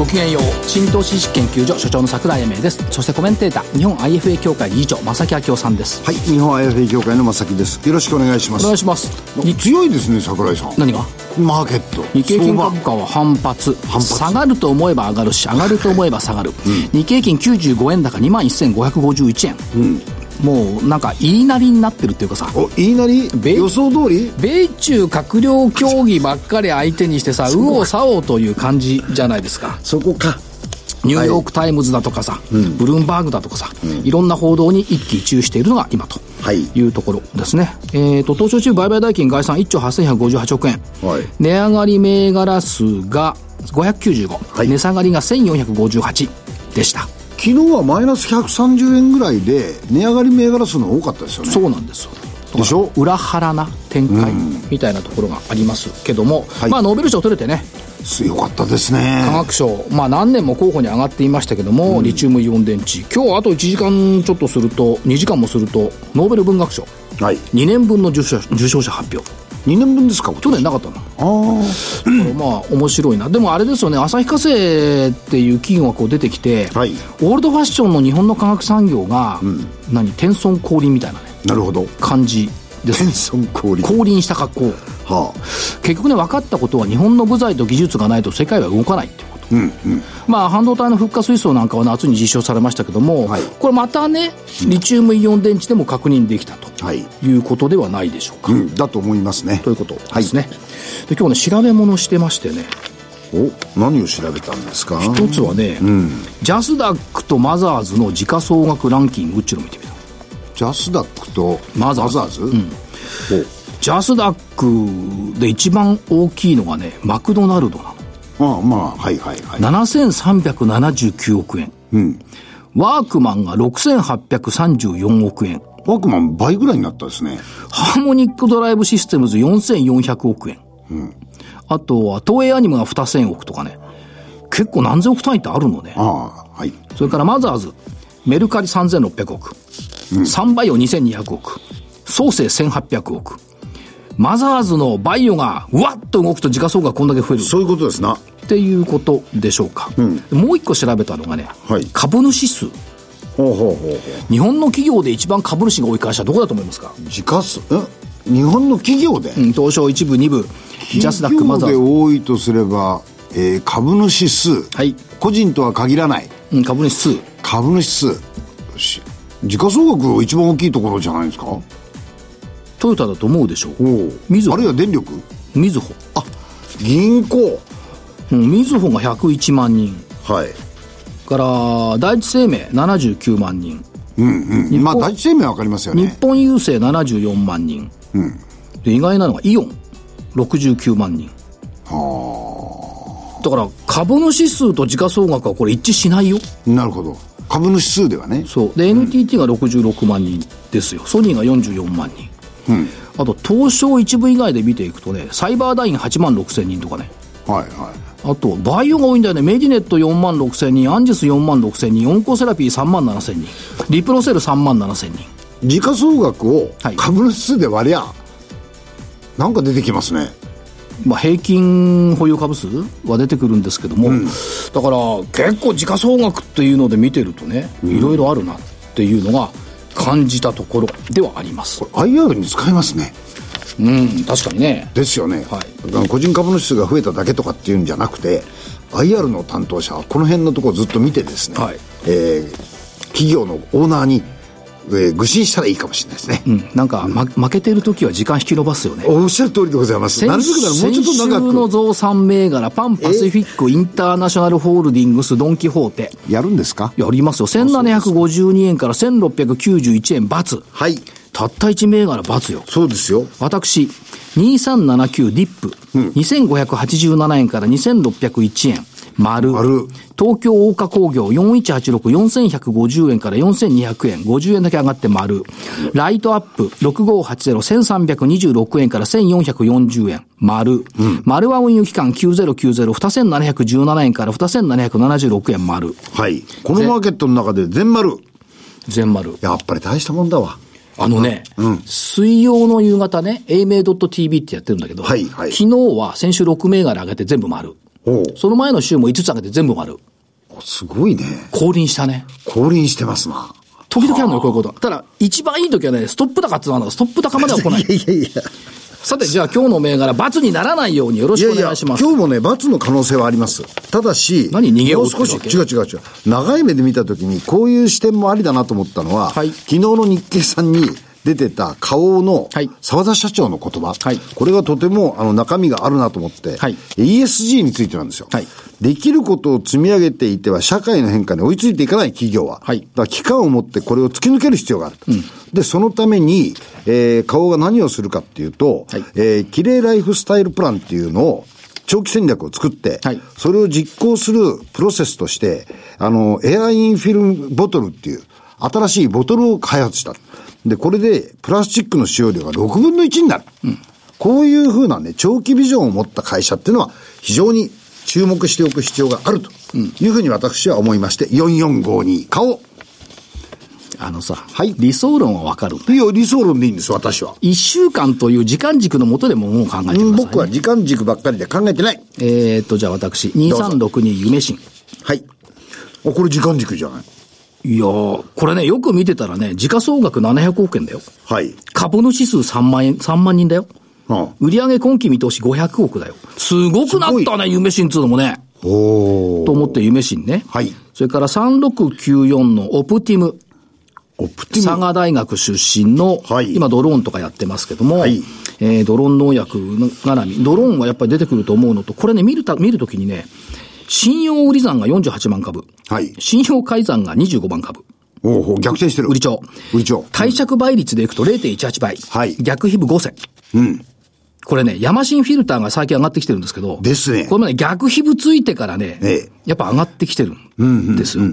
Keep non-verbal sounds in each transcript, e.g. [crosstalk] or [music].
ごきげんよう。新投資研究所所長の桜井英明です。そしてコメンテーター日本 IFA 協会理事長正木明夫さんです。はい、日本 IFA 協会の正木です。よろしくお願いします。お願いします。に強いですね、桜井さん。何が？マーケット。日経金株価は反発。発。下がると思えば上がる。し上がると思えば下がる、日経金95円高2万1551円、もうなんか言いなりになってるっていうかさ。お、言いなり？米予想通り？米中閣僚協議ばっかり相手にしてさ右往左往という感じじゃないですか。そこか。ニューヨーク・タイムズだとかさ、ブルームバーグだとかさ、いろんな報道に一喜一憂しているのが今とはい。いうところですね。えっ、と、東証中売買代金概算1兆8158億円。はい。値上がり銘柄数が595、はい。値下がりが1458でした。昨日はマイナス130円ぐらいで、値上がり銘柄数の多かったですよね。そうなんですよ。でしょ？裏腹な展開みたいなところがありますけども、はいまあノーベル賞取れてね、強かったですね。科学賞、まあ何年も候補に上がっていましたけども、リチウムイオン電池、今日あと1時間ちょっとすると、2時間もすると、ノーベル文学賞、はい。2年分の受賞者発表。2年分ですか去年なかったの。だああ。まあ面白いな。でもあれですよね、旭化成っていう企業がこう出てきて、はいオールドファッションの日本の化学産業が、何、天孫降臨みたいなね、なるほど。感じですね。天孫降臨。降臨した格好。は結局ね、分かったことは日本の部材と技術がないと世界は動かないうん、うん。まあ、半導体の復活水素なんかは夏に実証されましたけども、はいこれまたね、リチウムイオン電池でも確認できたとはい。いうことではないでしょうか。うん、だと思いますね。ということですね。で今日ね、調べ物してましてね、お、何を調べたんですか？一つはね、ジャスダックとマザーズの時価総額ランキングっていうのを見てみた。ジャスダックとマザーズマザーズ？おジャスダックで一番大きいのがね、マクドナルドなの。ああ、まあ、はいはいはい。7379億円。ワークマンが6834億円。ワークマン倍ぐらいになったですね。ハーモニックドライブシステムズ4400億円。あとは、東映アニメが2000億とかね。結構何千億単位ってあるのね。ああ、はい。それからマザーズ、メルカリ3600億。サンバイオ2200億。創生1800億。マザーズのバイオがうわっと動くと時価総額こんだけ増えるそういうことですな。っていうことでしょうか。もう一個調べたのがね、はい株主数。ほうほうほうほ日本の企業で一番株主が多い会社はどこだと思いますか、う。時価数、え？日本の企業で、うん、東証一部、二部、ジャスダック、マザ企業でーズ。多いとすれば、えー株主数。はい。個人とは限らない。うん、株主数。株主数。し時価総額一番大きいところじゃないですか？トヨタだと思うでしょう。あるいは電力？みずほ。あ、銀行。うん、みずほが101万人。はい。から、第一生命79万人。うんうん。まあ、第一生命はわかりますよ日ね。本郵政74万人。で、意外なのがイオン69万人。だから、株主数と時価総額はこれ一致しないよ。なるほど。株主数ではね。そう。で、NTT が66万人ですよ。ソニーが44万人。あと、東証一部以外で見ていくとね、サイバーダイン8万6千人とかね。はいはい。あと、バイオが多いんだよね。メディネット4万6千人、アンジス4万6千人、オンコセラピー3万7千人、リプロセル3万7千人。時価総額をはい株主数で割りゃ、なんか出てきますね。まあ、平均保有株数は出てくるんですけども、だから結構時価総額っていうので見てるとね、いろいろあるなっていうのが感じたところではあります。IR に使えますね。うん、確かにね。ですよね、はい個人株主数が増えただけとかっていうんじゃなくて IR の担当者はこの辺のところをずっと見てですね、はいえー企業のオーナーに、えー愚信したらいいかもしれないですね、うん、なんか、ま、負けてる時は時間引き延ばすよね。おっしゃる通りでございますなるべくならもうちょっと先週の長く増産銘柄、パンパシフィックインターナショナルホールディングスドンキホーテ。やるんですか？やりますよ。1752円から1691円×。はいたった1銘柄×よ。そうですよ私、2379ディップ、2587円から2601円、丸。丸東京大花工業4186、4150円から4200円、50円だけ上がって丸。ライトアップ6580、1326円から1440円、丸。丸は運輸期間9090、2717円から2776円、丸。はい。このマーケットの中で全丸。全丸。やっぱり大したもんだわ。あのね、水曜の夕方ね、英明 .tv ってやってるんだけど、はいはい昨日は先週6銘柄上げて全部丸。その前の週も5つ上げて全部丸。すごいね。降臨したね。降臨してますな。時々あるのよ、こういうこと。ただ、一番いい時はね、ストップ高ってのはストップ高までは来ない。[laughs] いやいやいや。さて、じゃあ今日の銘柄、罰にならないようによろしくおいやいや、願いします。今日もね、罰の可能性はあります。ただし、何逃げようもう少し、違う違う違う。長い目で見たときに、こういう視点もありだなと思ったのは、はい昨日の日経さんに出てた花王のはい。沢田社長の言葉、はい。これがとてもあの中身があるなと思って、はい。ESG についてなんですよ。はい。できることを積み上げていては、社会の変化に追いついていかない企業は、はい。だから期間を持ってこれを突き抜ける必要があると。で、そのために、えー、花王が何をするかっていうと、はい。えー、綺麗ライフスタイルプランっていうのを、長期戦略を作って、はい。それを実行するプロセスとして、あの、エアインフィルムボトルっていう、新しいボトルを開発した。で、これで、プラスチックの使用量が6分の1になる。こういうふうなね、長期ビジョンを持った会社っていうのは、非常に注目しておく必要があるというふうに私は思いまして、4452、顔。あのさ、はい理想論はわかる。いや、理想論でいいんです、私は。一週間という時間軸のもとでももう考えてください、ね。僕は時間軸ばっかりで考えてない。えーっと、じゃあ私、2362夢新。はい。あ、これ時間軸じゃない？いやー、これね、よく見てたらね、時価総額700億円だよ。はい。株主数3万円、3万人だよ。うん。売上今期見通し500億だよ。すごくなったね、夢新っつうのもね。おー。と思って夢新ね。はいそれから3694のオプティム。オプティム。佐賀大学出身の、はい今ドローンとかやってますけども、はいえードローン農薬の絡み、ドローンはやっぱり出てくると思うのと、これね、見るた、見るときにね、信用売り算が48万株。はい。信用改ざんが25万株。おお逆転してる。売り帳。売り帳。貸借倍率でいくと0.18倍。はい逆比部5世。うん。これね、ヤマシンフィルターが最近上がってきてるんですけど。ですねこれもね、逆比部ついてからね、ええやっぱ上がってきてるんですよ。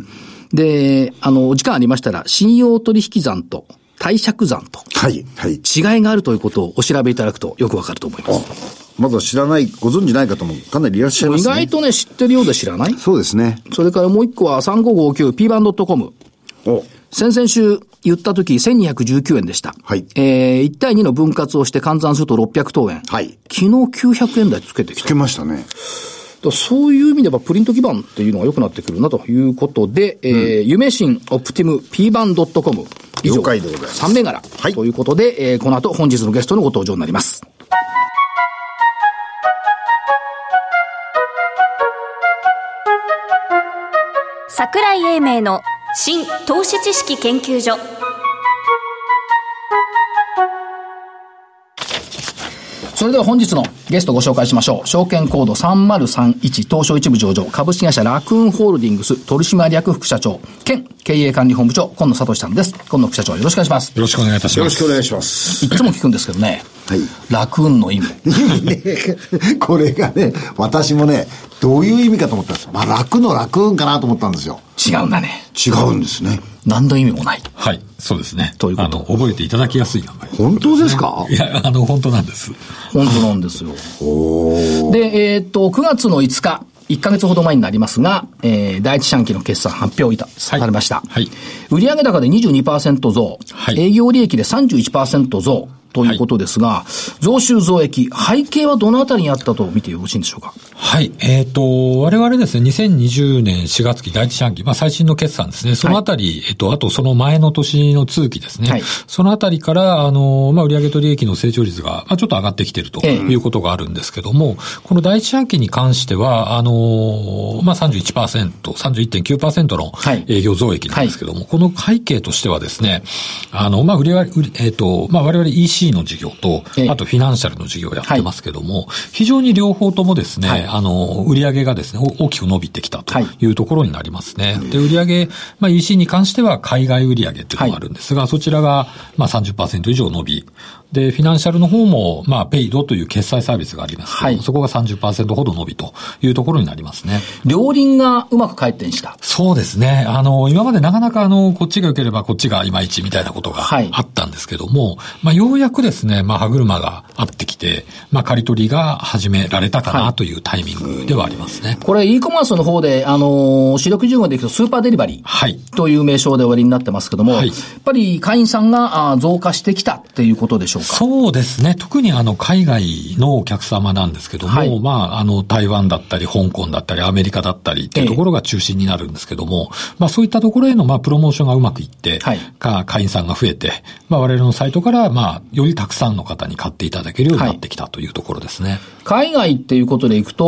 で、あの、お時間ありましたら、信用取引残と貸借残とはい。はい。違いがあるということをお調べいただくとよくわかると思います。まだ知らない、ご存知ない方もかなりいらっしゃいま意すね。外とね、知ってるようで知らない？そうですね。それからもう一個は 3559p バンド .com。お先々週言った時1219円でした。はいえー、1対2の分割をして換算すると600等円。はい昨日900円台つけてきた。つけましたね。だそういう意味ではプリント基盤っていうのが良くなってくるなということで、えー、夢新オプティム p バン .com 以上。了解でございます3銘柄。はいということで、えー、この後本日のゲストのご登場になります。桜井英明の新投資知識研究所それでは本日のゲストご紹介しましょう。証券コード3031東証一部上場株式会社ラクーンホールディングス取締役副社長兼経営管理本部長今野聡さんです。今野副社長よろしくお願いします。よろしくお願いいたしよろます。しくお願いします。いつも聞くんですけどね。はい。ラクーンの意味。[laughs] これがね、私もね、どういう意味かと思ったんです。まあ、楽の楽運かなと思ったんですよ。違うんだね。違うんですね。何の意味もない。はい、そうですね。ということあの、覚えていただきやすい名前。本当ですか？いや、あの、本当なんです。本当なんですよ。で、えーっと、9月の5日、1ヶ月ほど前になりますが、えー、第一四半期の決算発表いた、されました。はい売上高で22%増、はい営業利益で31%増ということですが、増収増益、背景はどのあたりにあったと見てよろしいんでしょうか？はい。えっ、と、我々ですね、2020年4月期第一四半期、まあ最新の決算ですね。そのあたり、えっと、あとその前の年の通期ですね。はい。そのあたりから、あの、まあ売上と利益の成長率が、まあちょっと上がってきているとええ。いうことがあるんですけども、この第一四半期に関しては、あの、まあ31%、31.9%のはい。営業増益なんですけども、この背景としてはですね、あの、まあ売上、えっ、と、まあ我々 EC の事業とええ、あとフィナンシャルの事業をやってますけども、非常に両方ともですね、はいあの、売上がですね、お大きく伸びてきたとはいいうところになりますね。で、売上まあ EC に関しては海外売上っていうのがあるんですが、そちらがまあ30%以上伸び、で、フィナンシャルの方も、まあ、ペイドという決済サービスがありますはいそこが30%ほど伸びというところになりますね。両輪がうまく回転した。そうですね。あの、今までなかなかあの、こっちが良ければこっちがいまいちみたいなことがはいあったんですけども、まあ、ようやくですね、まあ、歯車があってきて、まあ、刈り取りが始められたかはないというタイミングではありますね。これ e コマースの方で、あのー主力順位でいくとスーパーデリバリー。はい。という名称で終わりになってますけども、はいやっぱり会員さんが増加してきたっていうことでしょうか？そうですね。特にあの、海外のお客様なんですけども、はいまあ、あの、台湾だったり、香港だったり、アメリカだったりっていうところが中心になるんですけども、まあ、そういったところへの、まあ、プロモーションがうまくいって、はいか会員さんが増えて、まあ、我々のサイトから、まあ、よりたくさんの方に買っていただけるようになってきたというところですね。海外っていうことでいくと、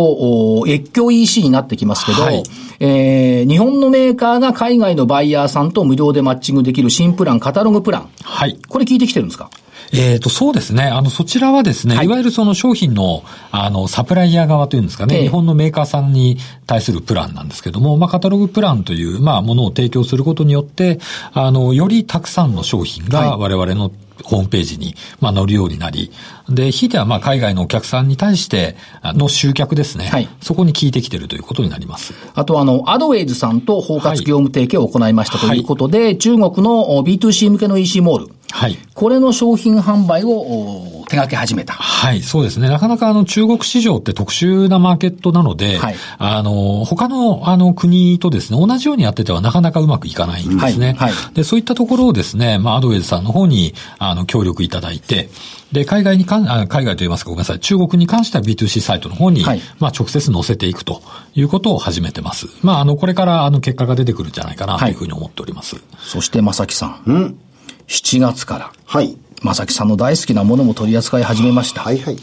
お越境 EC になってきますけど、はいえー日本のメーカーが海外のバイヤーさんと無料でマッチングできる新プラン、カタログプラン。はい。これ聞いてきてるんですか？えっ、と、そうですね。あの、そちらはですね、はい。い、わゆるその商品の、あの、サプライヤー側というんですかね、ええ。日本のメーカーさんに対するプランなんですけども、まあ、カタログプランという、まあ、ものを提供することによって、あの、よりたくさんの商品がはい。我々のホームページに、まあ、載るようになり、で、ひいては、まあ、海外のお客さんに対して、あの集客ですね。はいそこに効いてきてるということになります。あとあの、アドウェイズさんと包括業務提携を行いましたということで、中国のお B2C 向けの EC モール。はい。これの商品販売をお手掛け始めた。はい、そうですね。なかなかあの中国市場って特殊なマーケットなので、はいあの、他のあの国とですね、同じようにやっててはなかなかうまくいかないんですね。はいはいで、そういったところをですね、まあ、アドウェイズさんの方に、あの、協力いただいて、で、海外にかん、あ海外といいますか、ごめんなさい、中国に関しては B2C サイトの方に、はいまあ、直接載せていくということを始めてます。まあ、あの、これからあの、結果が出てくるんじゃないかなというふうに思っております。そして、正木さん。7月から、はい。正木さんの大好きなものも取り扱い始めました。はいはい。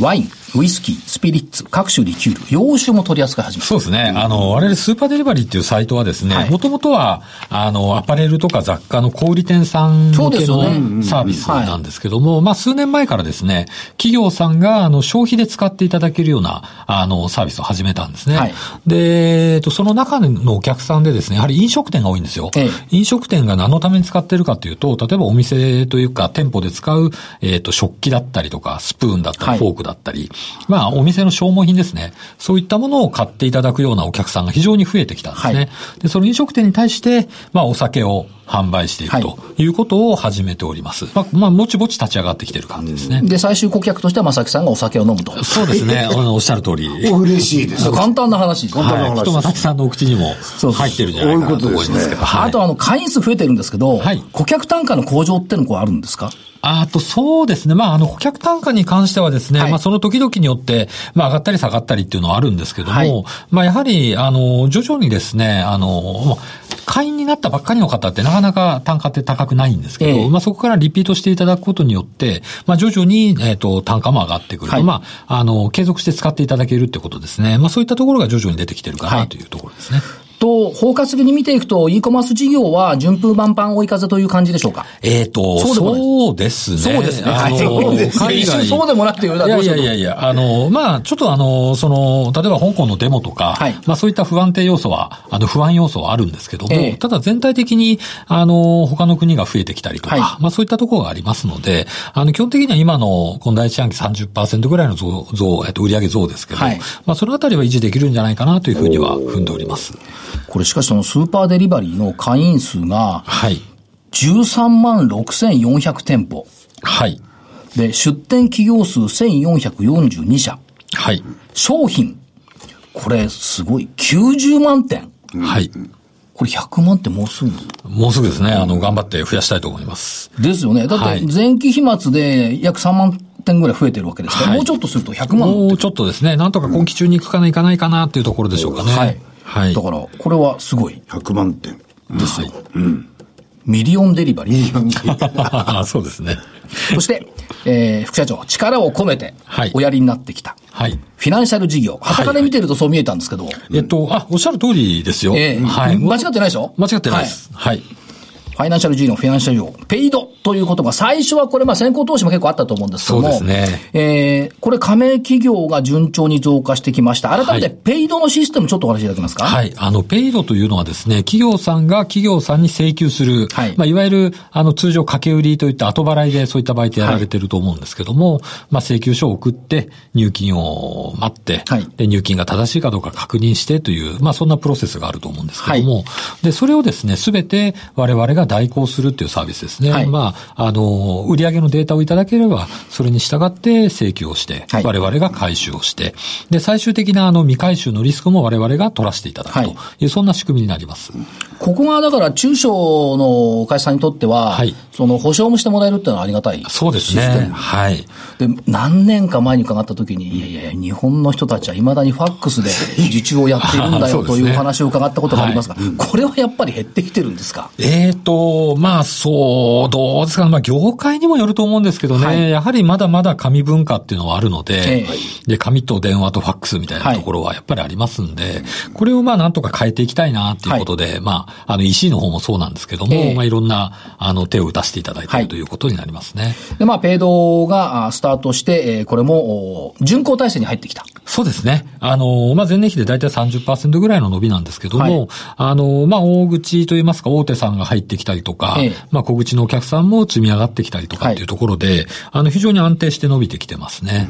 ワイン、ウイスキー、スピリッツ、各種リキュール、洋酒も取り扱い始めた。そうですね。あの、我々スーパーデリバリーっていうサイトはですはいね、もともとは、あの、アパレルとか雑貨の小売店さん向けのサービスなんですけども、まあ、数年前からですね、企業さんが、あの、消費で使っていただけるような、あの、サービスを始めたんですね。はいで、えっと、その中のお客さんでですね、やはり飲食店が多いんですよ。ええ飲食店が何のために使ってるかというと、例えばお店というか店舗で使う、えっ、と、食器だったりとか、スプーンだったり、はいフォークだったり、まあ、お店の消耗品ですね。そういったものを買っていただくようなお客さんが非常に増えてきたんですね。はいで、その飲食店に対して、まあ、お酒を販売していくはいということを始めております。まあ、まあ、ぼちぼち立ち上がってきてる感じですね。で、最終顧客としては正木さんがお酒を飲むと。そうですね。[laughs] あのおっしゃる通り。お嬉しいです。簡単な話です。はい。簡単な話きっとまさきさんのお口にも入ってるんじゃないかなと思いますけど。はいあとあの、会員数増えてるんですけど、はい顧客単価の向上ってのこうあるんですか？あと、そうですね。まあ、あの、顧客単価に関してはですね、はいまあ、その時々によって、まあ、上がったり下がったりっていうのはあるんですけども、はいまあ、やはり、あの、徐々にですね、あの、会員になったばっかりの方ってなかなか単価って高くないんですけど、ええまあ、そこからリピートしていただくことによって、まあ、徐々に、えっ、と、単価も上がってくると、はいまあ、あの、継続して使っていただけるってことですね。まあ、そういったところが徐々に出てきてるかはないというところですね。と、包括的に見ていくと、e コマース事業は順風満帆追い風という感じでしょうか？えっ、と、そうそうですね。そうですね。あの、はいそうですね。海外。そうでもなくて言うないやいやいやいや、あの、まあちょっとあの、その、例えば香港のデモとか、はい。まあそういった不安定要素は、あの、不安要素はあるんですけども、ええ。ただ全体的に、あの、他の国が増えてきたりとか、はい。まあそういったところがありますので、あの、基本的には今の、この第一四半期30%ぐらいの増、増、えっと、売上増ですけど、はい。まあそのあたりは維持できるんじゃないかなというふうには踏んでおります。これしかしそのスーパーデリバリーの会員数がはい。13万6400店舗。はい。で、出店企業数1442社。はい。商品。これすごい。90万点。はい。これ100万点もうすぐ？もうすぐですね、あの、頑張って増やしたいと思います。ですよね。だってはい前期飛沫で約3万点ぐらい増えてるわけですから、はいもうちょっとすると100万もうちょっとですね、なんとか今期中に行くかないかないかなっていうところでしょうかね。はい。はい。だから、これはすごい100万点。ですよ。ミリオンデリバリー。[laughs] そうですね。そして、えー副社長、力を込めてはい、おやりになってきた。はい。フィナンシャル事業。はたから見てるとそう見えたんですけど、えっと、あ、おっしゃる通りですよ。ええはい。間違ってないでしょ？間違ってないです。はい。ファイナンシャル事業、フィナンシャル事業、ペイドという言葉、最初はこれ、まあ先行投資も結構あったと思うんですけども、そうですね。えー、これ加盟企業が順調に増加してきました。改めて、はいペイドのシステムちょっとお話しいただけますか？はい。あの、ペイドというのはですね、企業さんが企業さんに請求する、はい。まあ、いわゆる、あの、通常掛け売りといった後払いでそういった場合ってやられてると思うんですけども、まあ、請求書を送って、入金を待って、はい。で、入金が正しいかどうか確認してという、まあ、そんなプロセスがあると思うんですけども、で、それをですね、すべて我々が代行するっていうサービスですね。はいまあ、あの、売上のデータをいただければ、それに従って請求をして、はい我々が回収をして、で、最終的なあの未回収のリスクも我々が取らせていただくという、はいそんな仕組みになります。ここがだから中小の会社さんにとっては、はいその保証もしてもらえるっていうのはありがたい。そうですね。はい。で、何年か前に伺った時に、いやいや日本の人たちは未だにファックスで [laughs] 受注をやっているんだそうですねよというお話を伺ったことがありますが、これはやっぱり減ってきてるんですか？えーと、まあ、そう、どうですかね。まあ、業界にもよると思うんですけどね。はいやはりまだまだ紙文化っていうのはあるので、えで、紙と電話とファックスみたいなところはやっぱりありますんで、これをまあ、なんとか変えていきたいなっていうことで、まあ、あの、EC の方もそうなんですけども、ええまあ、いろんな、あの、手を打たせていただいてはいいるということになりますね。で、まあ、ペイドがあスタートして、えーこれも、お巡航体制に入ってきた。そうですね。あの、まあ、前年比で大体30%ぐらいの伸びなんですけども、はいあの、まあ、大口といいますか、大手さんが入ってきたりとか、ええ。まあ、小口のお客さんも積み上がってきたりとかっていうところで、あの、非常に安定して伸びてきてますね。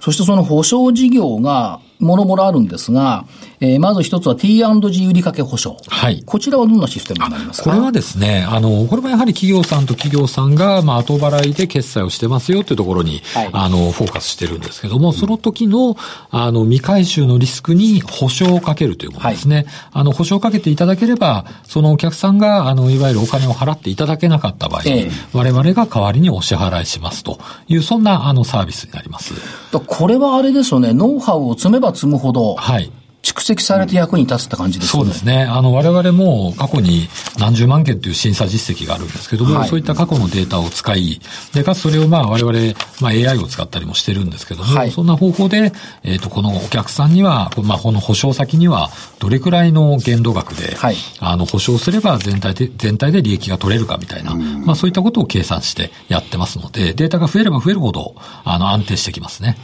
そしてその保証事業が、もろもろあるんですが、えーまず一つは T&G 売掛保証。はい。こちらはどんなシステムになりますか？これはですね、あの、これもやはり企業さんと企業さんが、まあ、後払いで決済をしてますよっていうところに、はいあの、フォーカスしてるんですけども、その時の、あの、未回収のリスクに保証をかけるというものですね。あの、保証をかけていただければ、そのお客さんが、あの、いわゆるお金を払っていただけなかった場合に、ええ我々が代わりにお支払いしますという、そんな、あの、サービスになります。だこれはあれですよね、ノウハウを積めば積むほど、はい。蓄積されて役に立つって感じですよね。そうですね。あの、我々も過去に何十万件という審査実績があるんですけども、はいそういった過去のデータを使い、で、かつそれをまあ我々、まあ AI を使ったりもしてるんですけども、はいそんな方法で、えっ、と、このお客さんには、まあこの保証先には、どれくらいの限度額で、はいあの、保証すれば全体で、全体で利益が取れるかみたいな、まあそういったことを計算してやってますので、データが増えれば増えるほど、あの、安定してきますね。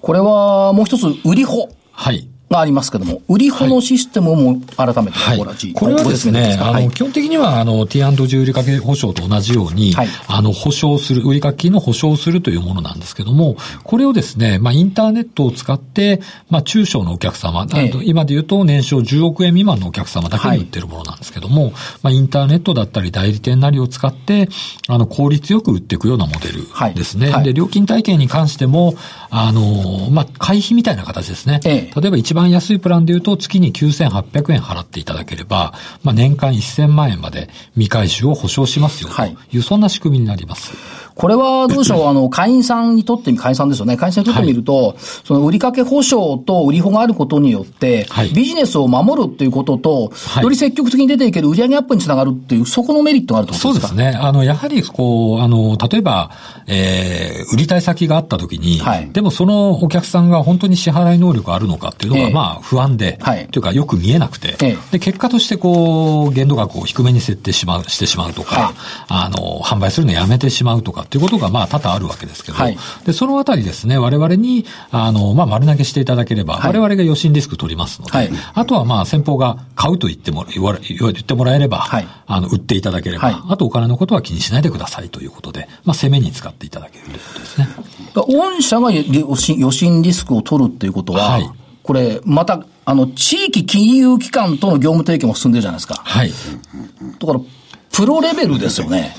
これはもう一つ、売り法はい。がありますけども、売り保のシステムも改めてはい。これはですね、あの、はい。基本的には、あの、T&G 売掛保証と同じように、はい。あの、保証する、売掛金の保証をするというものなんですけども、これをですね、まあ、インターネットを使って、まあ、中小のお客様、ええ。今で言うと年商10億円未満のお客様だけに売ってるものなんですけども、まあ、インターネットだったり代理店なりを使って、あの、効率よく売っていくようなモデルですね。はい。はい。で、料金体系に関しても、あの、まあ、会費みたいな形ですね。ええ。例えば一番安いプランで言うと月に9800円払っていただければ、まあ、年間1000万円まで未回収を保証しますよとはいいう、そんな仕組みになります。これはどうでしょう、あの、会員さんにとってみ、会員さんですよね。会員さんにとってみると、その売掛保証と売り保があることによって、はい。ビジネスを守るっていうことと、はい。より積極的に出ていける売上アップにつながるっていう、そこのメリットがあるとそうですね。あの、やはり、こう、あの、例えば、えー、売りたい先があった時に、はい。でもそのお客さんが本当に支払い能力あるのかっていうのが、ええ。まあ、不安で、はい。というかよく見えなくて、ええ。で、結果としてこう、限度額を低めに設定しまう、してしまうとか、はい。あの、販売するのやめてしまうとかっていうことが、まあ、多々あるわけですけど、はいで、そのあたりですね、我々に、あの、まあ、丸投げしていただければ、はい我々が余震リスク取りますので、はいあとはまあ、先方が買うと言っても、言われ言ってもらえれば、はいあの、売っていただければ、はいあとお金のことは気にしないでくださいということで、まあ、攻めに使っていただけるということですね。御社が余震余震リスクを取るっていうことは、はいこれ、また、あの、地域金融機関との業務提携も進んでるじゃないですか。はい。だから、プロレベルですよね。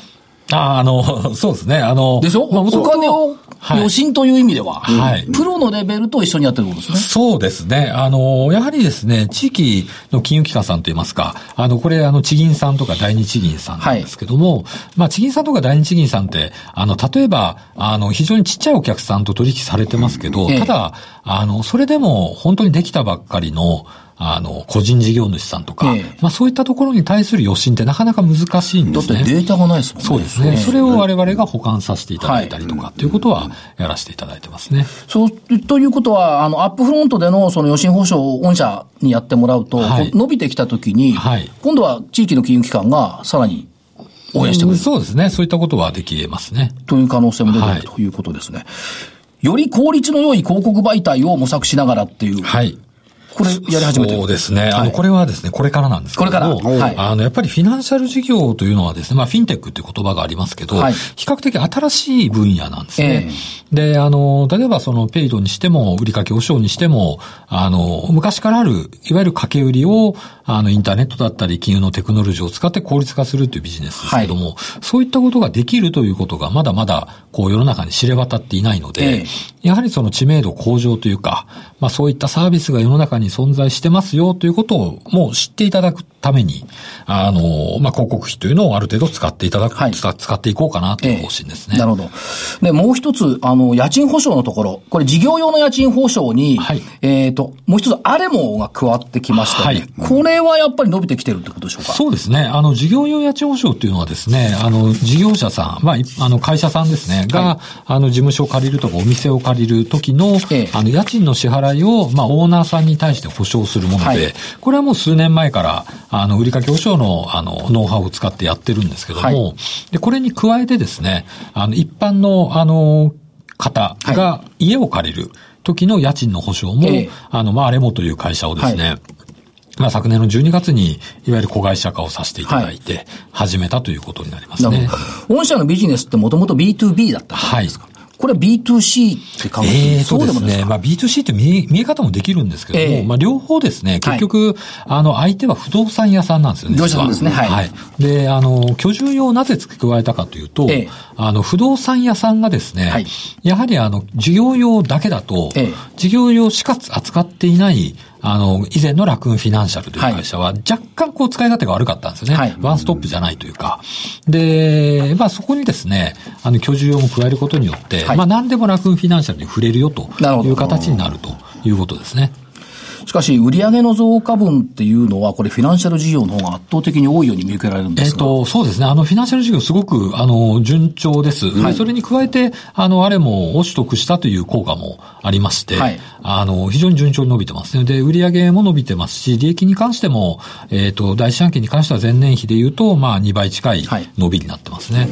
ああの、[laughs] そうですね。あの、でしょ、まあお金を、はい余震という意味では、はいプロのレベルと一緒にやってることですね。そうですね。あの、やはりですね、地域の金融機関さんといいますか、あの、これ、あの、地銀さんとか第二地銀さんなんですけども、まあ、地銀さんとか第二地銀さんって、あの、例えば、あの、非常にちっちゃいお客さんと取引されてますけど、ええただ、あの、それでも本当にできたばっかりの、あの、個人事業主さんとか、ええまあ、そういったところに対する余震ってなかなか難しいんですね。だってデータがないですもんね。そうですね。ええそれを我々が保管させていただいたりとかっていうことはやらせていただいてますね。そう、ということは、あの、アップフロントでのその余震保証を御社にやってもらうと、はい伸びてきたときに、はい今度は地域の金融機関がさらに応援してくれる。そうですね。そういったことはできますね。という可能性も出てくる、ということですね。より効率の良い広告媒体を模索しながらっていう。はい。これやり始めてるそうですね。あの、これはですね、これからなんですけどこれから。はい。あの、やっぱりフィナンシャル事業というのはですね、まあ、フィンテックっていう言葉がありますけど、はい、比較的新しい分野なんですね。えー、で、あの、例えばそのペイドにしても、売掛保証にしても、あの、昔からある、いわゆる掛け売りを、あの、インターネットだったり、金融のテクノロジーを使って効率化するというビジネスですけども、はい、そういったことができるということが、まだまだ、こう、世の中に知れ渡っていないので、えー、やはりその知名度向上というか、まあ、そういったサービスが世の中に存在してますよということをもう知っていただく。ために、あの、まあ、広告費というのをある程度使っていただく、はい、使っていこうかなという方針ですね。ええ、なるほど。で、もう一つ、あの、家賃保証のところ、これ事業用の家賃保証に、はい、えっ、と、もう一つアレモが加わってきました、ね、はい。これはやっぱり伸びてきてるってことでしょうか？そうですね。あの、事業用家賃保証っていうのはですね、あの、事業者さん、まあ、あの、会社さんですね、が、はい、あの、事務所を借りるとかお店を借りる時の、ええ、あの、家賃の支払いを、まあ、オーナーさんに対して保証するもので、はい、これはもう数年前から、あの、売掛保証の、あの、ノウハウを使ってやってるんですけども、はい、で、これに加えてですね、あの、一般の、あの、方が家を借りる時の家賃の保証も、はい、あの、まあ、アレモという会社をですね、はい。まあ、昨年の12月に、いわゆる子会社化をさせていただいて、始めたということになりますね。御社のビジネスってもともと B2B だったんですか、はいこれは B2C って考えてえー、そうですね。まあ B2C って見え見え方もできるんですけども、えー、まあ両方ですね、結局、はい、あの、相手は不動産屋さんなんですよね。業者さんですね。はい。はい。で、あの、居住用をなぜ付け加えたかというと、えー、あの、不動産屋さんがですね、はい、やはりあの、事業用だけだと、えー、事業用しか扱っていない、あの、以前のラクーンフィナンシャルという会社は、若干こう使い勝手が悪かったんですよね。はい、ワンストップじゃないというか。で、まあそこにですね、あの、居住用も加えることによって、はい、まあ何でもラクーンフィナンシャルに触れるよという形になるということですね。しかし、売上の増加分っていうのは、これ、フィナンシャル事業の方が圧倒的に多いように見受けられるんですかえっ、と、そうですね。あの、フィナンシャル事業すごく、あの、順調です。はい、それに加えて、あの、あれも、を取得したという効果もありまして、はい、あの、非常に順調に伸びてますね。で、売上も伸びてますし、利益に関しても、えっ、ー、と、第四半期に関しては前年比で言うと、まあ、2倍近い伸びになってますね。はい、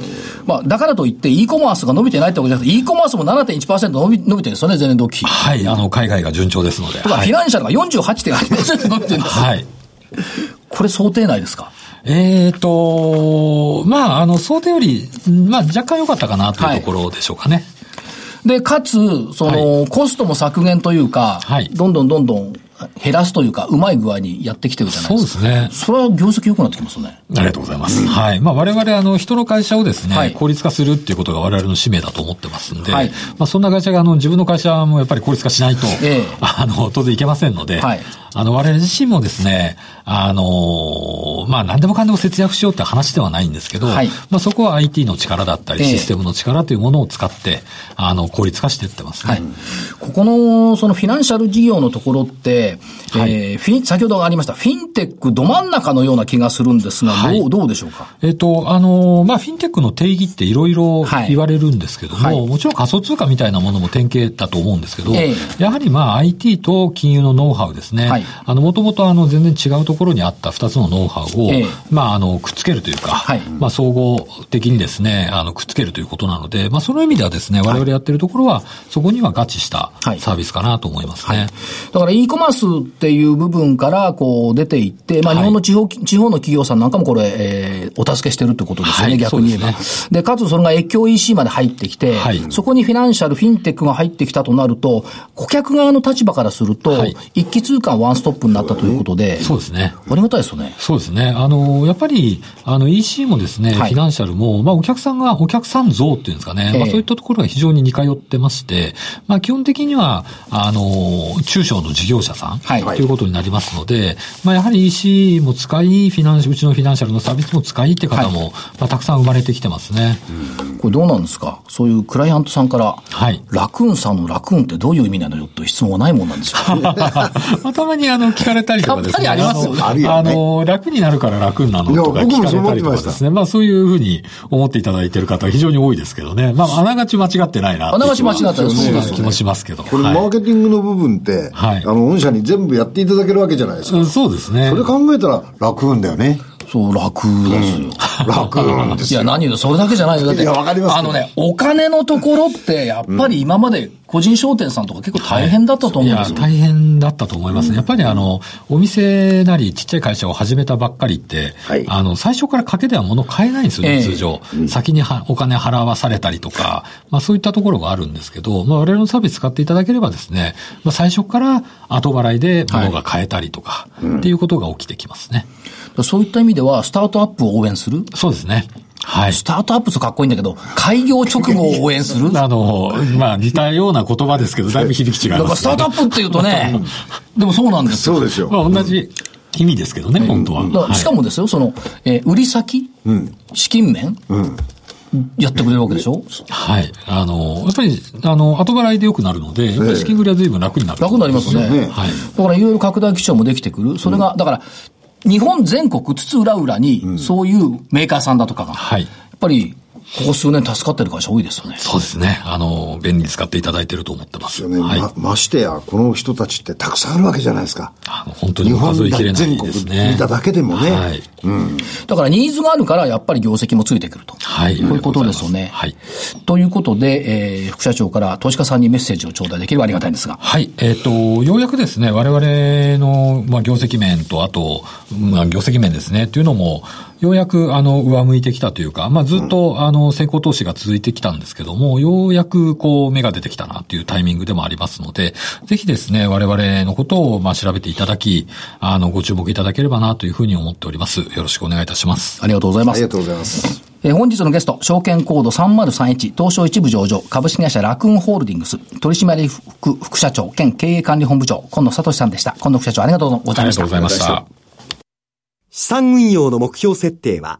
まあ、だからといって、e コマースが伸びてないってことじゃなくて、e コマースも7.1%伸び、伸びてるんですよね、前年同期。はい、あの、海外が順調ですので。とか、フィナンシャルが48.8%。伸びてるんですはい。これ想定内ですか？ええと、まあ、あの、想定より、まあ、若干良かったかなというところでしょうかね。はい、で、かつ、その、はい、コストも削減というか、はい、どんどんどんどん減らすというか、うまい具合にやってきてるじゃないですか。そうですね。それは業績良くなってきますね。ありがとうございます。うん、はい。まあ我々、あの、人の会社をですね、はい、効率化するっていうことが我々の使命だと思ってますんで、はい、まあそんな会社が、あの、自分の会社もやっぱり効率化しないと、ええ、[laughs] あの、当然いけませんので、はい、あの、我々自身もですね、あの、まあ何でもかんでも節約しようって話ではないんですけど、はい、まあそこは IT の力だったり、システムの力というものを使って、あの、効率化していってますね。はい、ここの、そのフィナンシャル事業のところって、はい、えー、フィン、先ほどありました、フィンテックど真ん中のような気がするんですが、はい、どう、どうでしょうか？えっ、ー、と、あの、まあ、フィンテックの定義っていろい。ろ言われるんですけども、はい、もちろん仮想通貨みたいなものも典型だと思うんですけど、えー、やはりまあ、IT と金融のノウハウですね。はい、あの、もともとあの、全然違うところにあった二つのノウハウを、えー、まあ、あの、くっつけるというか、はい、まあ、総合的にですね、あの、くっつけるということなので、まあ、その意味ではですね、我々やってるところは、そこには合致したサービスかなと思いますね。だから、e コマースっていう部分から、こう出ていって、まあ日本の地方、はい、地方の企業さんなんかもこれ、えー、お助けしてるってことですよね、はい、逆に言えば。でね、で、かつそれが越境 EC まで入ってきて、はい、そこにフィナンシャル、フィンテックが入ってきたとなると、顧客側の立場からすると、一気通貫ワンストップになったということで、そうですね。ありがたいですよね。そうですね。あの、やっぱり、あの EC もですね、フィナンシャルも、まあお客さんが、お客さん像っていうんですかね、えー、まあそういったところが非常に似通ってまして、まあ基本的には、あの、中小の事業者さん、はい、ということになりますので、まあ、やはり EC も使い、フィナンシうちのフィナンシャルのサービスも使いって方も、はい、まあ、たくさん生まれてきてますね。これどうなんですか？そういうクライアントさんから、はい、ラクーンさんのラクーンってどういう意味なのよという質問はないもんなんですよ。[laughs] まあ、たまにあの聞かれたりとかですね。ありますよね。あの、楽になるから楽なのとか聞かれたりとかですね。まあそういうふうに思っていただいている方は非常に多いですけどね。まああながち間違ってないなあながち間違ってないそういう気もしますけど。これマーケティングの部分って、はい、あの、御社に全部やっていただけるわけじゃないですか。そうですね。それ考えたら楽運だよね。そう、楽ですよ。楽なんですよ。いや、何言うそれだけじゃないよ。だって、いやわかりますあのね、お金のところって、やっぱり今まで個人商店さんとか結構大変だったと思うんです、よ。大変だったと思いますね。やっぱりあの、お店なりちっちゃい会社を始めたばっかりって、はいあの、最初から賭けでは物買えないんですよね、ええ通常。先にはお金払わされたりとか、まあそういったところがあるんですけど、まあ我々のサービス使っていただければですね、まあ最初から後払いで物が買えたりとか、っていうことが起きてきますね。そういった意味では、スタートアップを応援する？そうですね。はい。スタートアップとかっこいいんだけど、開業直後を応援する？[laughs] あの、まあ似たような言葉ですけど、だいぶ響き違いだからますよね、スタートアップっていうとね、でもそうなんですよ。そうですよ。まあ同じ意味ですけどね、本当は。しかもですよ、その、えー売り先、資金面、やってくれるわけでしょ？はい。あの、やっぱり、あの、後払いで良くなるので、やっぱり資金繰りは随分楽になる。楽になりますね。ねはい。だからいろいろ拡大基調もできてくる。それが、だから、日本全国津々浦々に、そういうメーカーさんだとかが、はい。やっぱり、ここ数年助かってる会社多いですよね。そうですね。あの、便利に使っていただいていると思ってます。よねはい。まましてや、この人たちってたくさんあるわけじゃないですか。あの本当に数えきれない全国ですね。見ただけでもね。はい。だからニーズがあるから、やっぱり業績もついてくると。はい。こういうことですよね。はい。ということで、えー、副社長から投資家さんにメッセージを頂戴できればありがたいんですが。はい。えっ、と、ようやくですね、我々の、まあ、業績面と、あと、まあ、業績面ですね、っていうのも、ようやく、あの、上向いてきたというか、まあ、ずっと、あの、先行投資が続いてきたんですけども、ようやく、こう、芽が出てきたなっていうタイミングでもありますので、ぜひですね、我々のことを、まあ、調べていただき、あの、ご注目いただければな、というふうに思っております。よろしくお願いいたします。ありがとうございますありが。とうございます。えー本日のゲスト、証券コード3031、東証一部上場、株式会社ラクーンホールディングス、取締役副副社長兼経営管理本部長、今野聡さんでした。今野副社長、ありがとうございました。ありがとうございました。資産運用の目標設定は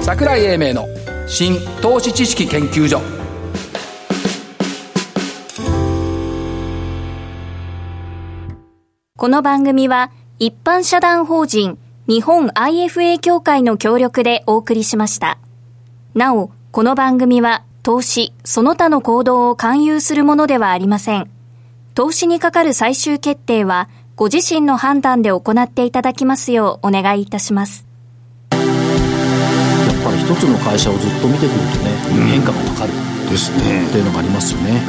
桜井英明の新投資知識研究所この番組は一般社団法人日本 IFA 協会の協力でお送りしました。なお、この番組は投資、その他の行動を勧誘するものではありません。投資にかかる最終決定はご自身の判断で行っていただきますようお願いいたします。やっぱり一つの会社をずっと見てくるとね、変化がわかるですねっていうのがありますよね。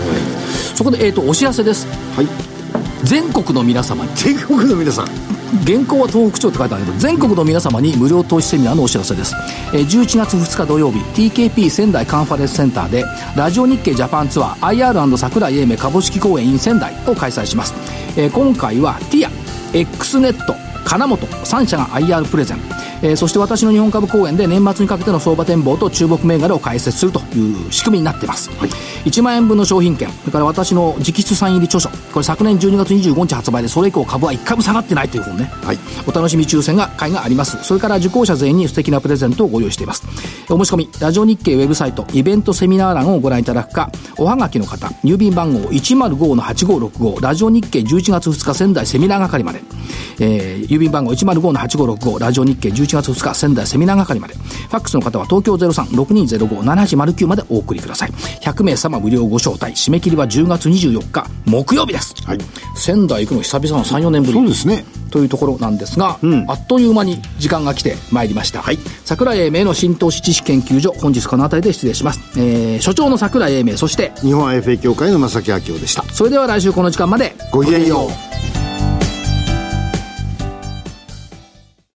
そこで、えっ、と、お知らせです。はい。全国の皆様に、全国の皆さん。現行は東北町って書いてあるけど、全国の皆様に無料投資セミナーのお知らせです。えー11月2日土曜日、TKP 仙台カンファレンスセンターで、ラジオ日経ジャパンツアー IR& 桜井英明株式公演 in 仙台を開催します。えー今回は TIA、X ネット、金本3社が IR プレゼン、えーそして私の日本株公演で年末にかけての相場展望と注目銘柄を解説するという仕組みになっています、1万円分の商品券それから私の直筆サイン入り著書これ昨年12月25日発売でそれ以降株は1回も下がってないという本ね、はい。お楽しみ抽選が会があります。それから受講者全員に素敵なプレゼントをご用意しています。お申し込みラジオ日経ウェブサイトイベントセミナー欄をご覧いただくかおはがきの方郵便番号105-8565ラジオ日経11月2日仙台セミナー係まで。えー郵便番号105-8565ラジオ日経11月2日仙台セミナー係までファックスの方は東京03-6205-7809までお送りください100名様無料ご招待締め切りは10月24日木曜日です、はい仙台行くの久々の34年ぶりそうですね。というところなんですが、あっという間に時間が来てまいりました。はい桜井英明の新投資知識研究所、本日この辺りで失礼します。えー、所長の桜井英明、そして、日本 IFA 協会の正木明夫でした。それでは来週この時間まで、ごきげんよう。